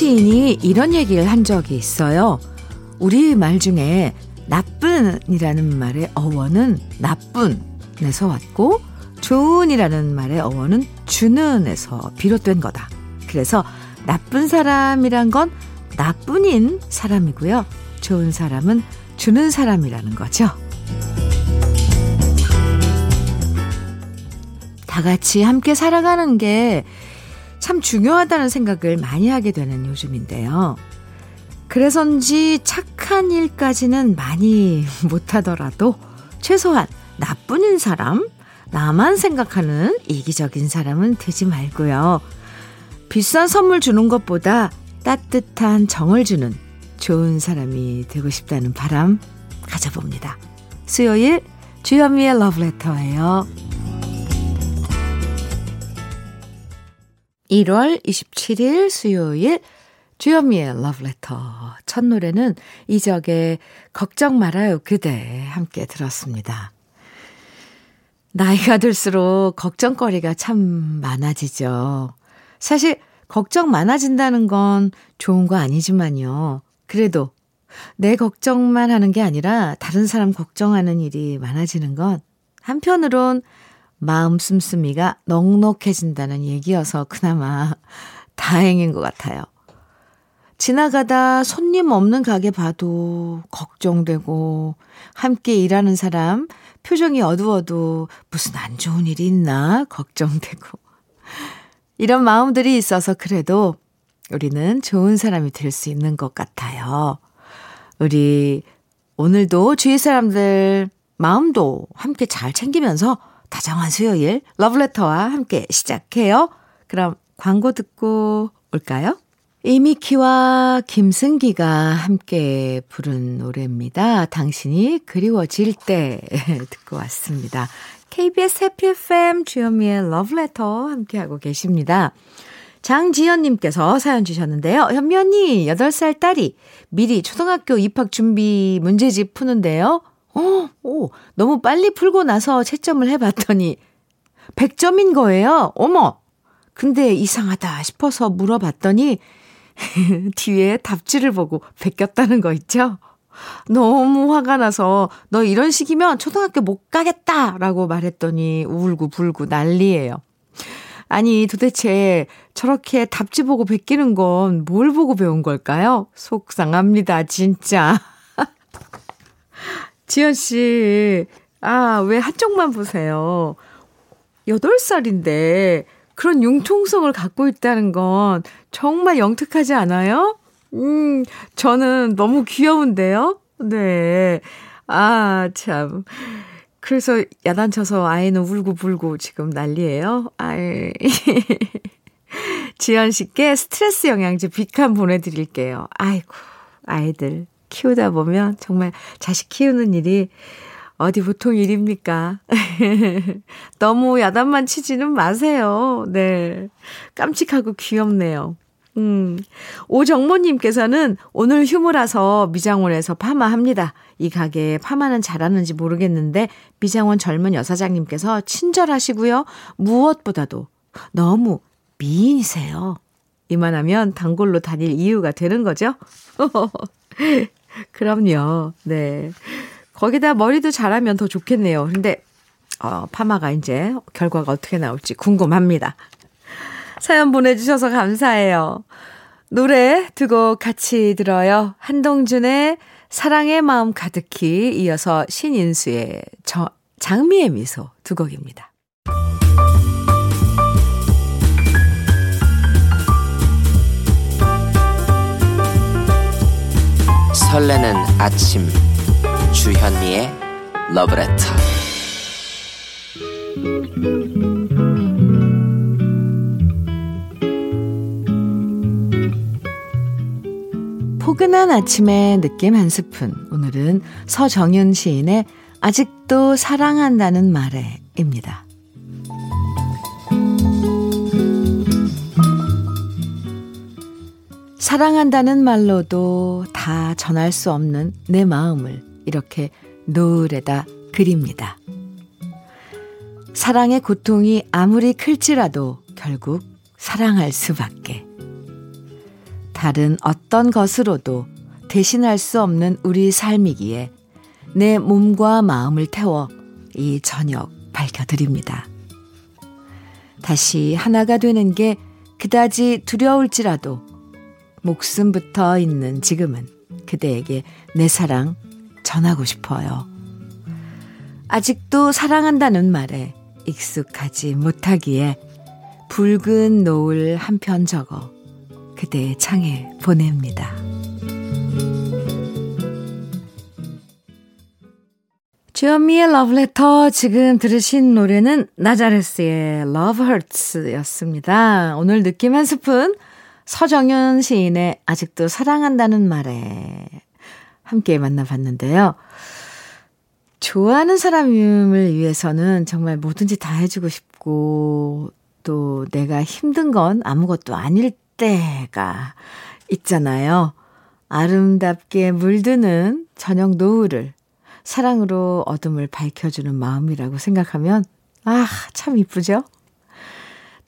시인이 이런 얘기를 한 적이 있어요. 우리 말 중에 나쁜이라는 말의 어원은 나쁜에서 왔고 좋은이라는 말의 어원은 주는에서 비롯된 거다. 그래서 나쁜 사람이란 건 나뿐인 사람이고요. 좋은 사람은 주는 사람이라는 거죠. 다 같이 함께 살아가는 게 참 중요하다는 생각을 많이 하게 되는 요즘인데요. 그래서인지 착한 일까지는 많이 못하더라도 최소한 나쁜인 사람, 나만 생각하는 이기적인 사람은 되지 말고요. 비싼 선물 주는 것보다 따뜻한 정을 주는 좋은 사람이 되고 싶다는 바람 가져봅니다. 수요일 주현미의 러브레터예요. 1월 27일 수요일 주현미의 러브레터 첫 노래는 이적의 걱정 말아요 그대 함께 들었습니다. 나이가 들수록 걱정거리가 참 많아지죠. 사실 걱정 많아진다는 건 좋은 거 아니지만요. 그래도 내 걱정만 하는 게 아니라 다른 사람 걱정하는 일이 많아지는 건 한편으론 마음 씀씀이가 넉넉해진다는 얘기여서 그나마 다행인 것 같아요. 지나가다 손님 없는 가게 봐도 걱정되고 함께 일하는 사람 표정이 어두워도 무슨 안 좋은 일이 있나 걱정되고 이런 마음들이 있어서 그래도 우리는 좋은 사람이 될 수 있는 것 같아요. 우리 오늘도 주위 사람들 마음도 함께 잘 챙기면서 다정한 수요일 러브레터와 함께 시작해요. 그럼 광고 듣고 올까요? 이미키와 김승기가 함께 부른 노래입니다. 당신이 그리워질 때 듣고 왔습니다. KBS 해피 FM 주현미의 러브레터 함께하고 계십니다. 장지연님께서 사연 주셨는데요. 현미 언니, 8살 딸이 미리 초등학교 입학 준비 문제집 푸는데요. 어, 오, 너무 빨리 풀고 나서 채점을 해봤더니 100점인 거예요. 어머! 근데 이상하다 싶어서 물어봤더니 뒤에 답지를 보고 베꼈다는 거 있죠? 너무 화가 나서 너 이런 식이면 초등학교 못 가겠다 라고 말했더니 울고 불고 난리예요. 아니 도대체 저렇게 답지 보고 베끼는 건 뭘 보고 배운 걸까요? 속상합니다 진짜. 지연 씨, 아, 왜 한쪽만 보세요? 8살인데 그런 융통성을 갖고 있다는 건 정말 영특하지 않아요? 음, 저는 너무 귀여운데요? 네. 아, 참. 그래서 야단쳐서 아이는 울고 불고 지금 난리예요. 아이. 지연 씨께 스트레스 영양제 비칸 보내드릴게요. 아이고, 아이들 키우다 보면 정말 자식 키우는 일이 어디 보통 일입니까? 너무 야단만 치지는 마세요. 네. 깜찍하고 귀엽네요. 음. 오정모님께서는 오늘 휴무라서 미장원에서 파마합니다. 이 가게에 파마는 잘하는지 모르겠는데 미장원 젊은 여사장님께서 친절하시고요. 무엇보다도 너무 미인이세요. 이만하면 단골로 다닐 이유가 되는 거죠? 그럼요. 네. 거기다 머리도 잘하면 더 좋겠네요. 근데, 어, 파마가 이제 결과가 어떻게 나올지 궁금합니다. 사연 보내주셔서 감사해요. 노래 두 곡 같이 들어요. 한동준의 사랑의 마음 가득히 이어서 신인수의 저, 장미의 미소 두 곡입니다. 설레는 아침. 주현미의 러브레터 포근한 아침의 느낌 한 스푼. 오늘은 서정윤 시인의 아직도 사랑한다는 말에입니다. 사랑한다는 말로도 다 전할 수 없는 내 마음을 이렇게 노을에다 그립니다. 사랑의 고통이 아무리 클지라도 결국 사랑할 수밖에. 다른 어떤 것으로도 대신할 수 없는 우리 삶이기에 내 몸과 마음을 태워 이 저녁 밝혀드립니다. 다시 하나가 되는 게 그다지 두려울지라도 목숨부터 있는 지금은 그대에게 내 사랑 전하고 싶어요. 아직도 사랑한다는 말에 익숙하지 못하기에 붉은 노을 한 편 적어 그대의 창에 보냅니다. 주현미의 러브레터 지금 들으신 노래는 나자레스의 Love Hurts 였습니다. 오늘 느낌 한 스푼 서정현 시인의 아직도 사랑한다는 말에 함께 만나봤는데요. 좋아하는 사람을 위해서는 정말 뭐든지 다 해주고 싶고 또 내가 힘든 건 아무것도 아닐 때가 있잖아요. 아름답게 물드는 저녁 노을을 사랑으로 어둠을 밝혀주는 마음이라고 생각하면 아, 참 이쁘죠?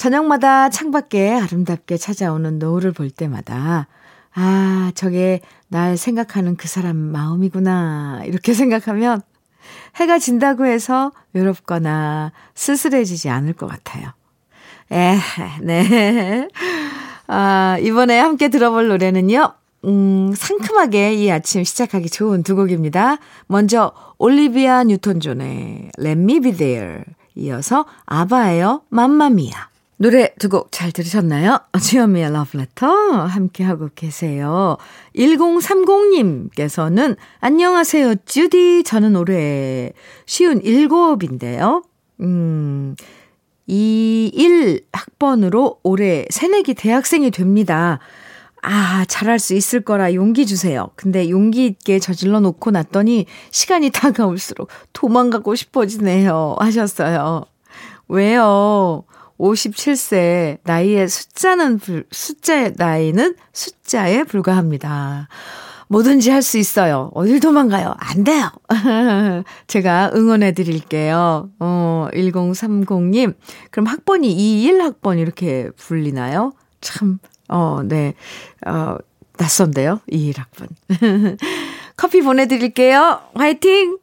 저녁마다 창밖에 아름답게 찾아오는 노을을 볼 때마다 아, 저게 날 생각하는 그 사람 마음이구나. 이렇게 생각하면 해가 진다고 해서 외롭거나 쓸쓸해지지 않을 것 같아요. 에, 네. 아, 이번에 함께 들어볼 노래는요. 음, 상큼하게 이 아침 시작하기 좋은 두 곡입니다. 먼저 올리비아 뉴턴 존의 Let Me Be There 이어서 아바예요 맘마미아 노래 두 곡 잘 들으셨나요? 주현미의 러브레터 함께하고 계세요. 1030님께서는 안녕하세요 주디 저는 올해 쉬운 7인데요. 음, 21 학번으로 올해 새내기 대학생이 됩니다. 아, 잘할 수 있을 거라 용기 주세요. 근데 용기 있게 저질러 놓고 났더니 시간이 다가올수록 도망가고 싶어지네요. 하셨어요. 왜요? 57세 나이의 숫자는 불, 숫자의 나이는 숫자에 불과합니다. 뭐든지 할 수 있어요. 어딜 도망가요? 안 돼요. 제가 응원해 드릴게요. 어, 1030님. 그럼 학번이 21학번 이렇게 불리나요? 참, 어, 네. 어, 낯선데요? 21학번. 커피 보내드릴게요. 화이팅!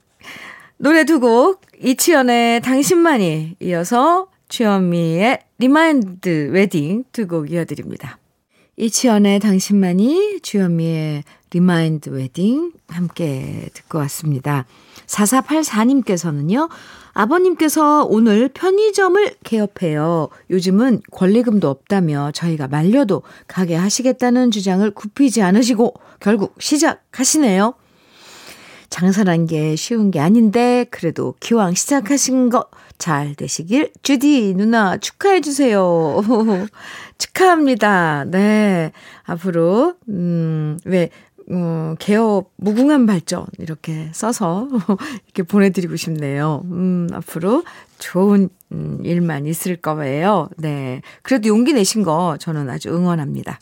노래 두 곡, 이치현의 당신만이 이어서 주현미의 Remind Wedding 두 곡 이어드립니다. 이치현의 당신만이 주현미의 remind wedding 함께 듣고 왔습니다. 4484님께서는요, 아버님께서 오늘 편의점을 개업해요. 요즘은 권리금도 없다며 저희가 말려도 가게 하시겠다는 주장을 굽히지 않으시고 결국 시작하시네요. 장사란 게 쉬운 게 아닌데 그래도 기왕 시작하신 거 잘 되시길 주디 누나 축하해 주세요. 축하합니다. 네. 앞으로 음왜 어, 개업 무궁한 발전 이렇게 써서 이렇게 보내드리고 싶네요. 음, 앞으로 좋은 음, 일만 있을 거예요. 네. 그래도 용기 내신 거 저는 아주 응원합니다.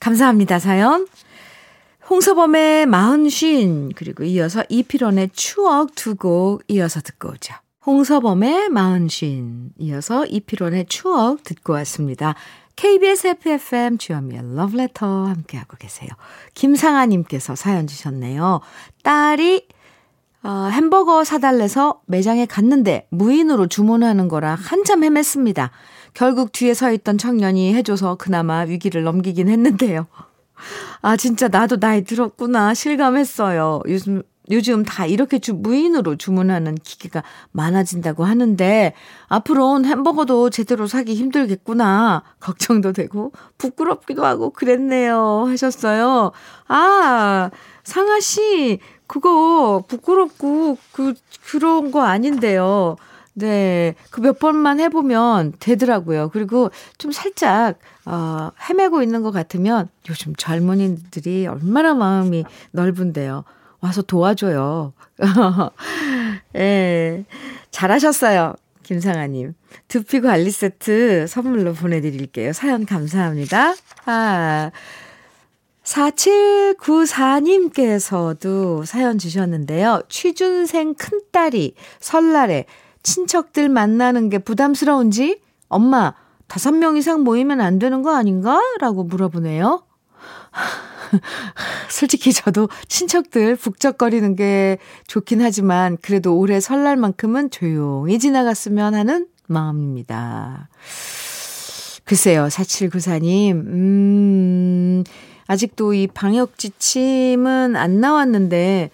감사합니다, 사연. 홍서범의 마흔쉰, 그리고 이어서 이필원의 추억 두 곡 이어서 듣고 오죠. 홍서범의 마흔쉰, 이어서 이필원의 추억 듣고 왔습니다. KBS FFM 주현미의 러브레터 함께하고 계세요. 김상아님께서 사연 주셨네요. 딸이 어, 햄버거 사달래서 매장에 갔는데 무인으로 주문하는 거라 한참 헤맸습니다. 결국 뒤에 서 있던 청년이 해줘서 그나마 위기를 넘기긴 했는데요. 아, 진짜 나도 나이 들었구나. 실감했어요. 요즘, 요즘 다 이렇게 주, 무인으로 주문하는 기계가 많아진다고 하는데, 앞으로는 햄버거도 제대로 사기 힘들겠구나. 걱정도 되고, 부끄럽기도 하고, 그랬네요. 하셨어요. 아, 상아씨, 그거 부끄럽고, 그, 그런 거 아닌데요. 네. 그 몇 번만 해보면 되더라고요. 그리고 좀 살짝, 어, 헤매고 있는 것 같으면 요즘 젊은이들이 얼마나 마음이 넓은데요. 와서 도와줘요. 예. 잘하셨어요. 김상아님. 두피 관리 세트 선물로 보내드릴게요. 사연 감사합니다. 아. 4794님께서도 사연 주셨는데요. 취준생 큰딸이 설날에 친척들 만나는 게 부담스러운지 엄마 다섯 명 이상 모이면 안 되는 거 아닌가? 라고 물어보네요. 솔직히 저도 친척들 북적거리는 게 좋긴 하지만 그래도 올해 설날만큼은 조용히 지나갔으면 하는 마음입니다. 글쎄요, 4794님, 음, 아직도 이 방역 지침은 안 나왔는데,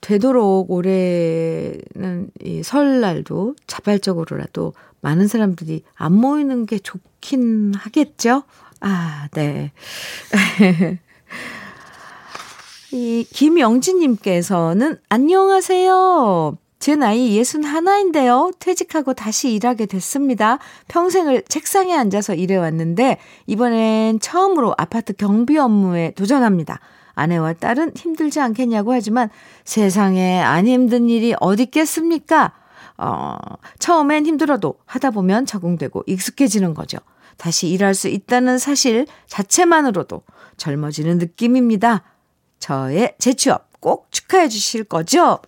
되도록 올해는 이 설날도 자발적으로라도 많은 사람들이 안 모이는 게 좋긴 하겠죠? 아, 네. 이 김영진님께서는 안녕하세요. 제 나이 61인데요. 퇴직하고 다시 일하게 됐습니다. 평생을 책상에 앉아서 일해왔는데 이번엔 처음으로 아파트 경비 업무에 도전합니다. 아내와 딸은 힘들지 않겠냐고 하지만 세상에 안 힘든 일이 어디 있겠습니까? 어, 처음엔 힘들어도 하다 보면 적응되고 익숙해지는 거죠. 다시 일할 수 있다는 사실 자체만으로도 젊어지는 느낌입니다. 저의 재취업 꼭 축하해 주실 거죠?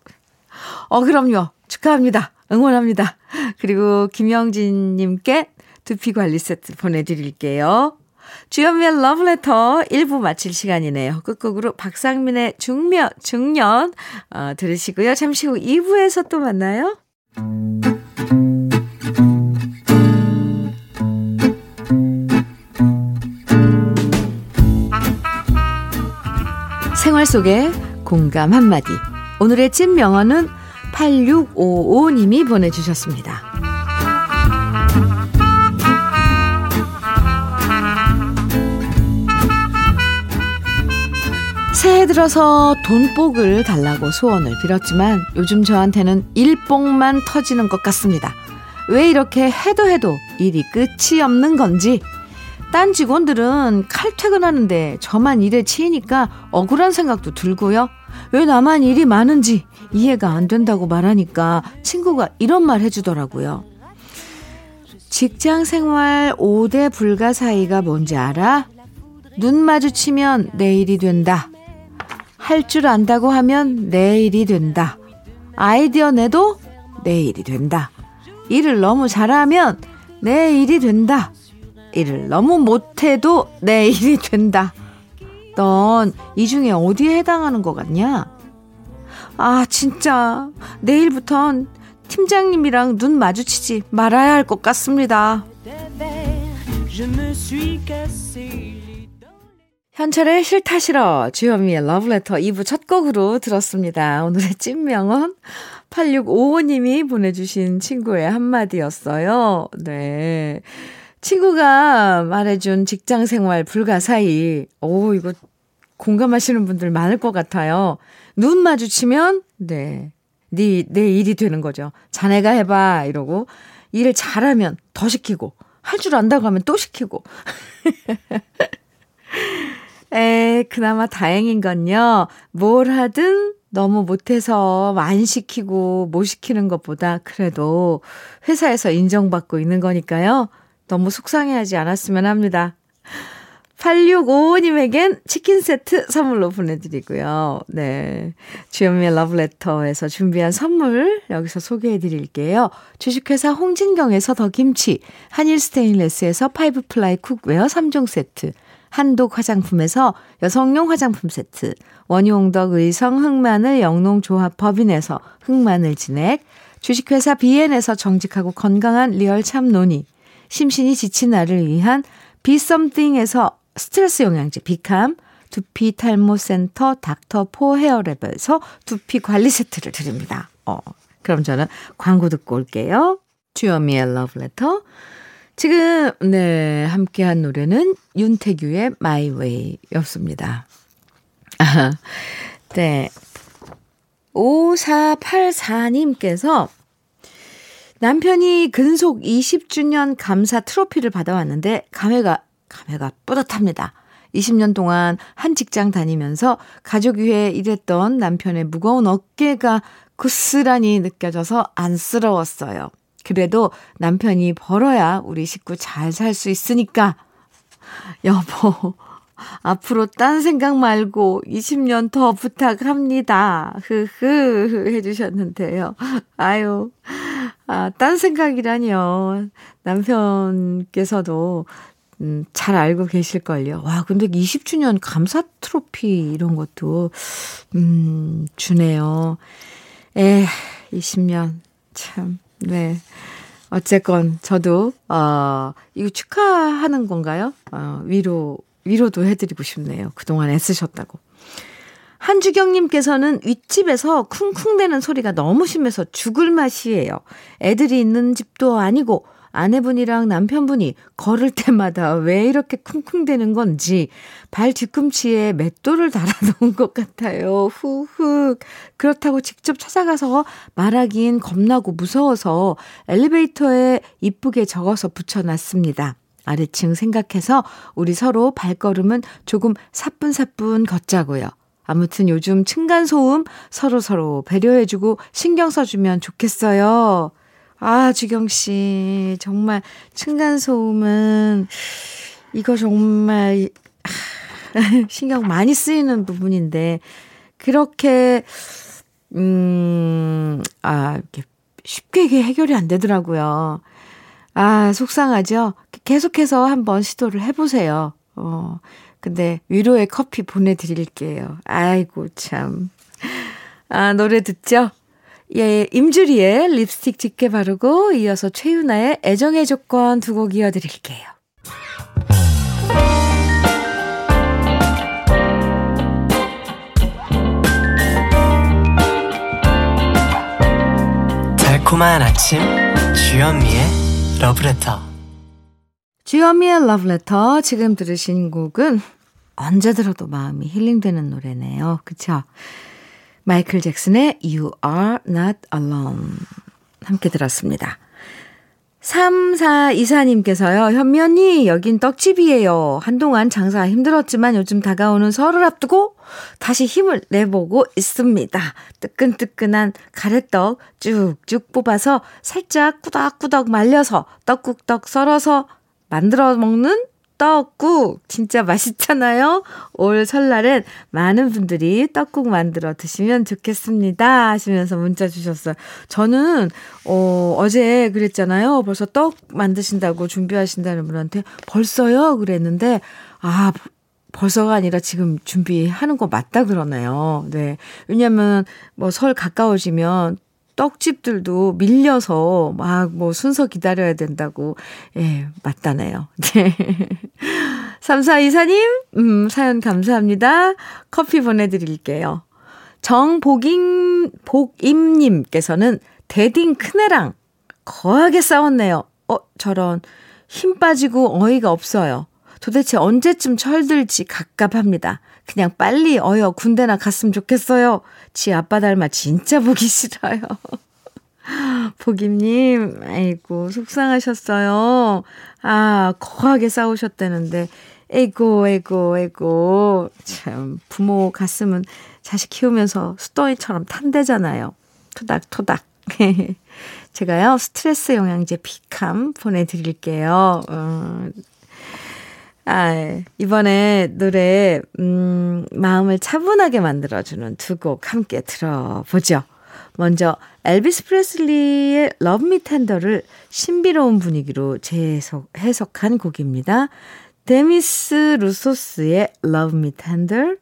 어, 그럼요. 축하합니다. 응원합니다. 그리고 김영진님께 두피 관리 세트 보내드릴게요. 주연미의 러브레터 1부 마칠 시간이네요. 끝곡으로 박상민의 중면, 중년 어, 들으시고요. 잠시 후 2부에서 또 만나요. 생활 속의 공감 한마디. 오늘의 찐 명언은 8655님이 보내주셨습니다. 새해 들어서 돈복을 달라고 소원을 빌었지만 요즘 저한테는 일복만 터지는 것 같습니다. 왜 이렇게 해도 해도 일이 끝이 없는 건지 딴 직원들은 칼퇴근하는데 저만 일에 치이니까 억울한 생각도 들고요. 왜 나만 일이 많은지 이해가 안 된다고 말하니까 친구가 이런 말 해주더라고요. 직장 생활 5대 불가 사이가 뭔지 알아? 눈 마주치면 내일이 된다. 할 줄 안다고 하면 내일이 된다. 아이디어 내도 내일이 된다. 일을 너무 잘하면 내일이 된다. 일을 너무 못해도 내일이 된다. 넌 이 중에 어디에 해당하는 것 같냐? 아, 진짜. 내일부턴 팀장님이랑 눈 마주치지 말아야 할 것 같습니다. 현철의 싫다 싫어 주현미의 러브레터 2부 첫 곡으로 들었습니다. 오늘의 찐명언 8655님이 보내주신 친구의 한마디였어요. 네. 친구가 말해준 직장 생활 불가사의. 오, 이거 공감하시는 분들 많을 것 같아요. 눈 마주치면, 네. 네, 내 일이 되는 거죠. 자네가 해봐. 이러고. 일을 잘하면 더 시키고. 할 줄 안다고 하면 또 시키고. 에, 그나마 다행인 건요. 뭘 하든 너무 못해서 안 시키고 못 시키는 것보다 그래도 회사에서 인정받고 있는 거니까요. 너무 속상해하지 않았으면 합니다. 8655님에겐 치킨 세트 선물로 보내드리고요. 네. 주현미의 러브레터에서 준비한 선물 여기서 소개해 드릴게요. 주식회사 홍진경에서 더 김치, 한일 스테인레스에서 five ply cookware 3종 세트, 한독 화장품에서 여성용 화장품 세트, 원용덕 의성 흑마늘 영농조합 법인에서 흑마늘 진액, 주식회사 비엔에서 정직하고 건강한 리얼 참노니, 심신이 지친 나를 위한 비썸띵에서 스트레스 영양제 비캄, 두피 탈모 센터 닥터 포 헤어랩에서 두피 관리 세트를 드립니다. 어, 그럼 저는 광고 듣고 올게요. 주현미의 러브레터. 지금, 네, 함께한 노래는 윤태규의 My Way 였습니다. 아, 네. 5484님께서 남편이 근속 20주년 감사 트로피를 받아왔는데 감회가 감회가 뿌듯합니다. 20년 동안 한 직장 다니면서 가족 위해 일했던 남편의 무거운 어깨가 고스란히 느껴져서 안쓰러웠어요. 그래도 남편이 벌어야 우리 식구 잘 살 수 있으니까 여보 앞으로 딴 생각 말고 20년 더 부탁합니다. 흐흐 해주셨는데요. 아유 아, 딴 생각이라니요. 남편께서도 음, 잘 알고 계실걸요. 와, 근데 20주년 감사 트로피 이런 것도, 음, 주네요. 에, 20년. 참, 네. 어쨌건, 저도, 어, 이거 축하하는 건가요? 어, 위로, 위로도 해드리고 싶네요. 그동안 애쓰셨다고. 한주경님께서는 윗집에서 쿵쿵대는 소리가 너무 심해서 죽을 맛이에요. 애들이 있는 집도 아니고 아내분이랑 남편분이 걸을 때마다 왜 이렇게 쿵쿵대는 건지 발 뒤꿈치에 맷돌을 달아놓은 것 같아요. 후후. 그렇다고 직접 찾아가서 말하긴 겁나고 무서워서 엘리베이터에 이쁘게 적어서 붙여놨습니다. 아래층 생각해서 우리 서로 발걸음은 조금 사뿐사뿐 걷자고요. 아무튼 요즘 층간소음 서로서로 배려해주고 신경 써주면 좋겠어요. 아, 주경 씨. 정말 층간소음은 이거 정말 신경 많이 쓰이는 부분인데, 그렇게, 음, 아, 이렇게 쉽게 이게 해결이 안 되더라고요. 아, 속상하죠? 계속해서 한번 시도를 해보세요. 어, 근데 위로의 커피 보내드릴게요. 아이고, 참. 아, 노래 듣죠? 예, 임주리의 립스틱 짙게 바르고 이어서 최윤아의 애정의 조건 두 곡 이어드릴게요. 달콤한 아침 주현미의 러브레터 주현미의 러브레터 지금 들으신 곡은 언제 들어도 마음이 힐링되는 노래네요. 그쵸? 마이클 잭슨의 You Are Not Alone 함께 들었습니다. 3424님께서요, 현미 언니, 여긴 떡집이에요. 한동안 장사 힘들었지만 요즘 다가오는 설을 앞두고 다시 힘을 내보고 있습니다. 뜨끈뜨끈한 가래떡 쭉쭉 뽑아서 살짝 꾸덕꾸덕 말려서 떡국떡 썰어서 만들어 먹는 떡국 진짜 맛있잖아요. 올 설날엔 많은 분들이 떡국 만들어 드시면 좋겠습니다. 하시면서 문자 주셨어요. 저는 어 어제 그랬잖아요. 벌써 떡 만드신다고 준비하신다는 분한테 벌써요 그랬는데 아 벌써가 아니라 지금 준비하는 거 맞다 그러네요. 네. 왜냐면 뭐 설 가까워지면 떡집들도 밀려서 막 뭐 순서 기다려야 된다고, 예, 맞다네요. 네. 3424님, 음, 사연 감사합니다. 커피 보내드릴게요. 정복임, 복임님께서는 대딩 큰애랑 거하게 싸웠네요. 어, 저런, 힘 빠지고 어이가 없어요. 도대체 언제쯤 철들지 갑갑합니다. 그냥 빨리 어여 군대나 갔으면 좋겠어요. 지 아빠 닮아 진짜 보기 싫어요. 보김님, 아이고, 속상하셨어요. 아, 거하게 싸우셨다는데, 에이고, 에이고, 에이고. 참, 부모 갔으면 자식 키우면서 수도이처럼 탄대잖아요. 토닥토닥. 제가요, 스트레스 영양제 비캄 보내드릴게요. 어, 아, 이번에 노래, 음, 마음을 차분하게 만들어주는 두 곡 함께 들어보죠. 먼저, 엘비스 프레슬리의 Love Me Tender를 신비로운 분위기로 재해석한 곡입니다. 데미스 루소스의 Love Me Tender,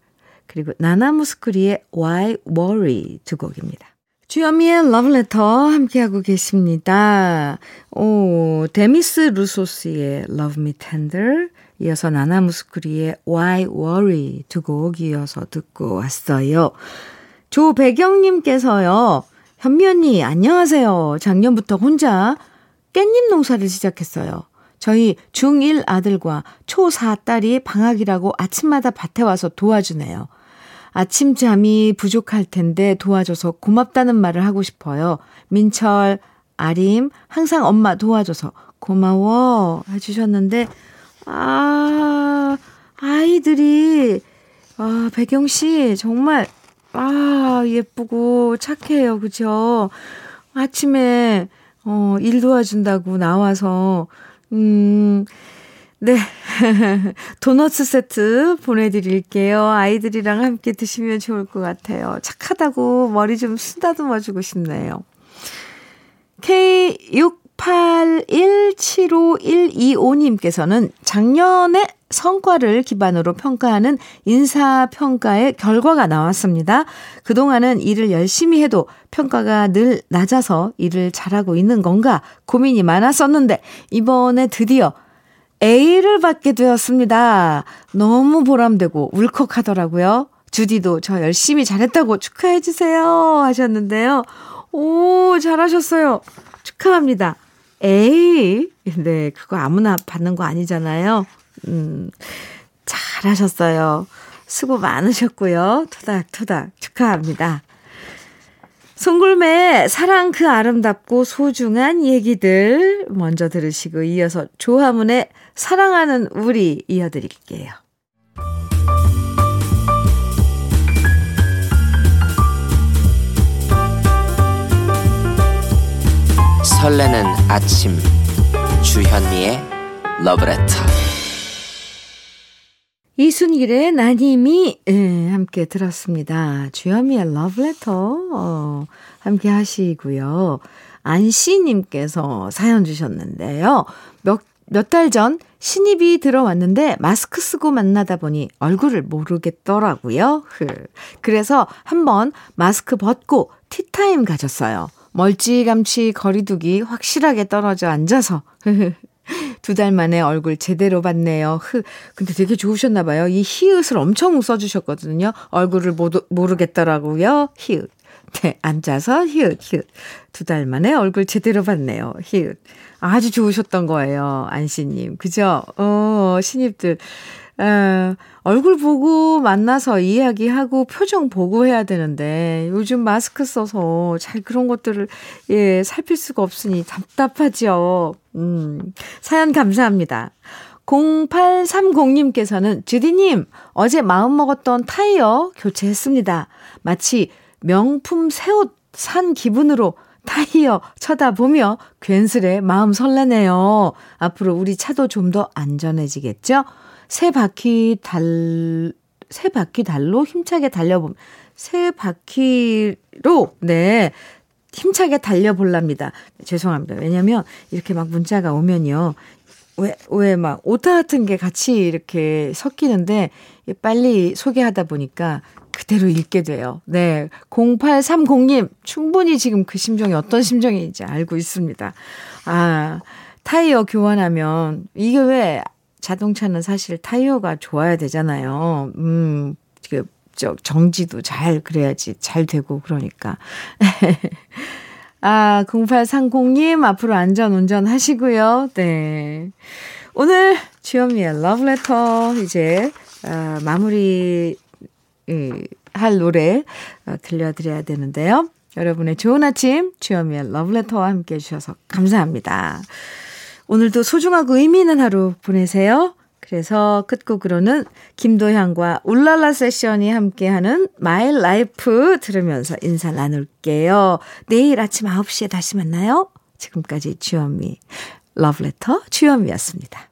그리고 나나 무스크리의 Why Worry 두 곡입니다. 주현미의 러브레터 함께하고 계십니다. 오, 데미스 루소스의 Love Me Tender, 이어서 나나무스크리의 Why Worry 두 곡 이어서 듣고 왔어요. 조배경님께서요. 현미 언니 안녕하세요. 작년부터 혼자 깻잎 농사를 시작했어요. 저희 중1 아들과 초4 딸이 방학이라고 아침마다 밭에 와서 도와주네요. 아침 잠이 부족할 텐데 도와줘서 고맙다는 말을 하고 싶어요. 민철, 아림, 항상 엄마 도와줘서 고마워 해주셨는데, 아, 아이들이, 아, 배경 씨, 정말, 아, 예쁘고 착해요. 그죠? 아침에, 어, 일 도와준다고 나와서, 음, 네. 도너츠 세트 보내드릴게요. 아이들이랑 함께 드시면 좋을 것 같아요. 착하다고 머리 좀 쓰다듬어 주고 싶네요. K6 81751225님께서는 작년에 성과를 기반으로 평가하는 인사평가의 결과가 나왔습니다. 그동안은 일을 열심히 해도 평가가 늘 낮아서 일을 잘하고 있는 건가 고민이 많았었는데 이번에 드디어 A를 받게 되었습니다. 너무 보람되고 울컥하더라고요. 주디도 저 열심히 잘했다고 축하해주세요 하셨는데요. 오, 잘하셨어요. 축하합니다. 에이, 네, 그거 아무나 받는 거 아니잖아요. 음, 잘하셨어요. 수고 많으셨고요. 토닥토닥 축하합니다. 송골매 사랑 그 아름답고 소중한 얘기들 먼저 들으시고 이어서 조화문의 사랑하는 우리 이어드릴게요. 설레는 아침 주현미의 러브레터 이순길의 나님이 예, 함께 들었습니다. 주현미의 러브레터 어, 함께 하시고요. 안씨님께서 사연 주셨는데요. 몇 몇 달 전 신입이 들어왔는데 마스크 쓰고 만나다 보니 얼굴을 모르겠더라고요. 그래서 한번 마스크 벗고 티타임 가졌어요. 멀찌감치 거리두기 확실하게 떨어져 앉아서 두 달 만에 얼굴 제대로 봤네요. 흐. 근데 되게 좋으셨나 봐요. 이 히읗을 엄청 써주셨거든요. 얼굴을 모두, 모르겠더라고요. 히읗. 네, 앉아서 히읗, 히읗. 두 달 만에 얼굴 제대로 봤네요. 히읗. 아주 좋으셨던 거예요. 안씨님. 그죠? 어, 신입들. 에, 얼굴 보고 만나서 이야기하고 표정 보고 해야 되는데 요즘 마스크 써서 잘 그런 것들을 예, 살필 수가 없으니 답답하죠. 음, 사연 감사합니다. 0830님께서는 주디님 어제 마음먹었던 타이어 교체했습니다. 마치 명품 새 옷 산 기분으로 타이어 쳐다보며 괜스레 마음 설레네요. 앞으로 우리 차도 좀 더 안전해지겠죠? 새 바퀴 달, 새 바퀴 달로 힘차게 달려봄, 새 바퀴로, 네, 힘차게 달려볼랍니다. 죄송합니다. 왜냐면 이렇게 막 문자가 오면요. 왜, 왜 막 오타 같은 게 같이 이렇게 섞이는데 빨리 소개하다 보니까 그대로 읽게 돼요. 네. 0830님, 충분히 지금 그 심정이 어떤 심정인지 알고 있습니다. 아, 타이어 교환하면 이게 왜 자동차는 사실 타이어가 좋아야 되잖아요. 음, 그, 저, 정지도 잘 그래야지 잘 되고 그러니까. 아, 0830님, 앞으로 안전 운전 하시고요. 네. 오늘 주현미의 러브레터 이제, 아, 마무리, 할 노래 어, 들려드려야 되는데요. 여러분의 좋은 아침, 주현미의 러브레터와 함께 해주셔서 감사합니다. 오늘도 소중하고 의미 있는 하루 보내세요. 그래서 끝곡으로는 김도향과 울랄라 세션이 함께하는 My Life 들으면서 인사 나눌게요. 내일 아침 9시에 다시 만나요. 지금까지 주현미 러브레터 주현미였습니다.